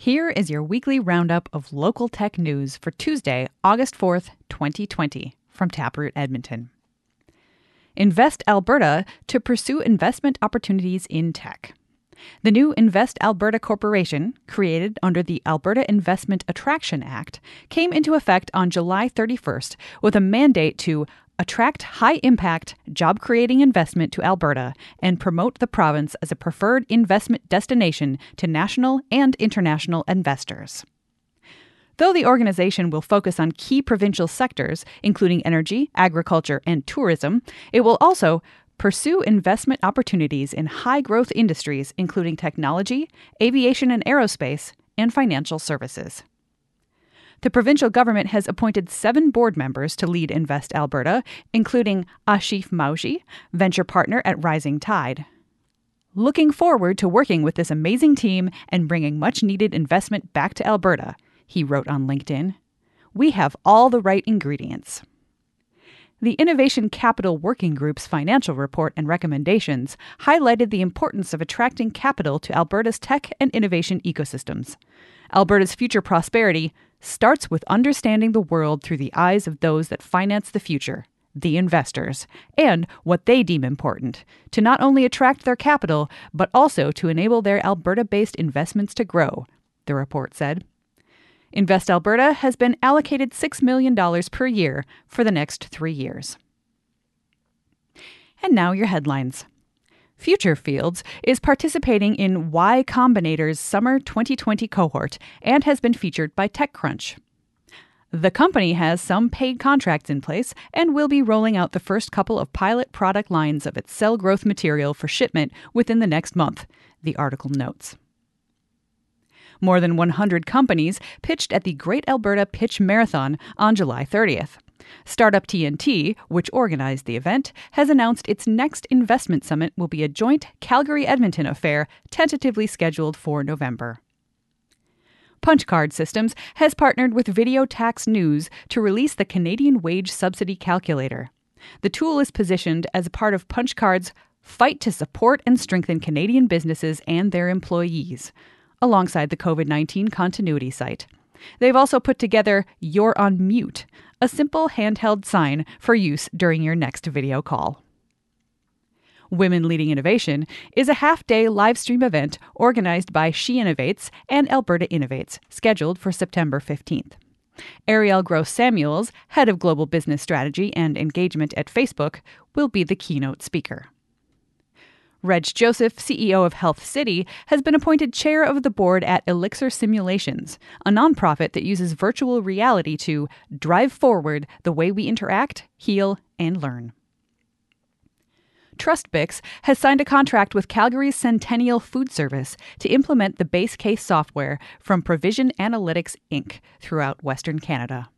Here is your weekly roundup of local tech news for Tuesday, August 4th, 2020, from Taproot Edmonton. Invest Alberta to pursue investment opportunities in tech. The new Invest Alberta Corporation, created under the Alberta Investment Attraction Act, came into effect on July 31st with a mandate to attract high impact, job creating investment to Alberta and promote the province as a preferred investment destination to national and international investors. Though the organization will focus on key provincial sectors, including energy, agriculture, and tourism, it will also Pursue investment opportunities in high growth industries, including technology, aviation and aerospace, and financial services. The provincial government has appointed seven board members to lead Invest Alberta, including Ashif Mawji, venture partner at Rising Tide. Looking forward to working with this amazing team and bringing much needed investment back to Alberta, he wrote on LinkedIn. We have all the right ingredients. The Innovation Capital Working Group's financial report and recommendations highlighted the importance of attracting capital to Alberta's tech and innovation ecosystems. Alberta's future prosperity starts with understanding the world through the eyes of those that finance the future, the investors, and what they deem important, to not only attract their capital, but also to enable their Alberta based investments to grow, the report said. Invest Alberta has been allocated $6 million per year for the next three years. And now your headlines. Future Fields is participating in Y Combinator's Summer 2020 cohort and has been featured by TechCrunch. The company has some paid contracts in place and will be rolling out the first couple of pilot product lines of its cell growth material for shipment within the next month, the article notes. More than 100 companies pitched at the Great Alberta Pitch Marathon on July 30th. Startup TNT, which organized the event, has announced its next investment summit will be a joint Calgary Edmonton affair tentatively scheduled for November. Punchcard Systems has partnered with Video Tax News to release the Canadian Wage Subsidy Calculator. The tool is positioned as a part of Punchcard's fight to support and strengthen Canadian businesses and their employees alongside the COVID 19 continuity site. They've also put together You're on Mute, a simple handheld sign for use during your next video call. Women Leading Innovation is a half day live stream event organized by She Innovates and Alberta Innovates, scheduled for September 15th. Ariel Gross Samuels, head of global business strategy and engagement at Facebook, will be the keynote speaker. Reg Joseph, CEO of Health City, has been appointed chair of the board at Elixir Simulations, a nonprofit that uses virtual reality to drive forward the way we interact, heal, and learn. TrustBix has signed a contract with Calgary's Centennial Food Service to implement the base case software from Provision Analytics Inc. throughout Western Canada.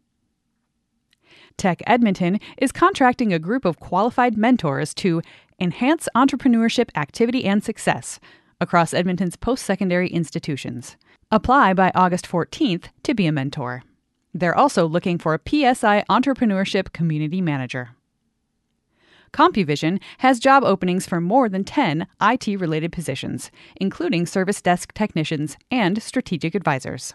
Tech Edmonton is contracting a group of qualified mentors to enhance entrepreneurship activity and success across Edmonton's post secondary institutions. Apply by August 14th to be a mentor. They're also looking for a PSI Entrepreneurship Community Manager. CompuVision has job openings for more than 10 IT related positions, including service desk technicians and strategic advisors.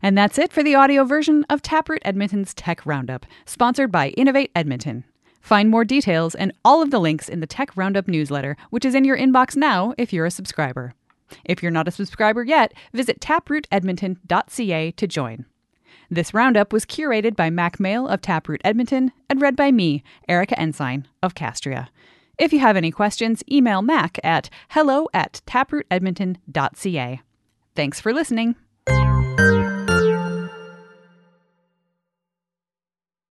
And that's it for the audio version of Taproot Edmonton's Tech Roundup, sponsored by Innovate Edmonton. Find more details and all of the links in the Tech Roundup newsletter, which is in your inbox now if you're a subscriber. If you're not a subscriber yet, visit taprootedmonton.ca to join. This roundup was curated by Mack Male of Taproot Edmonton and read by me, Erica Ensign of Castria. If you have any questions, email Mack at hello at taprootedmonton.ca. Thanks for listening.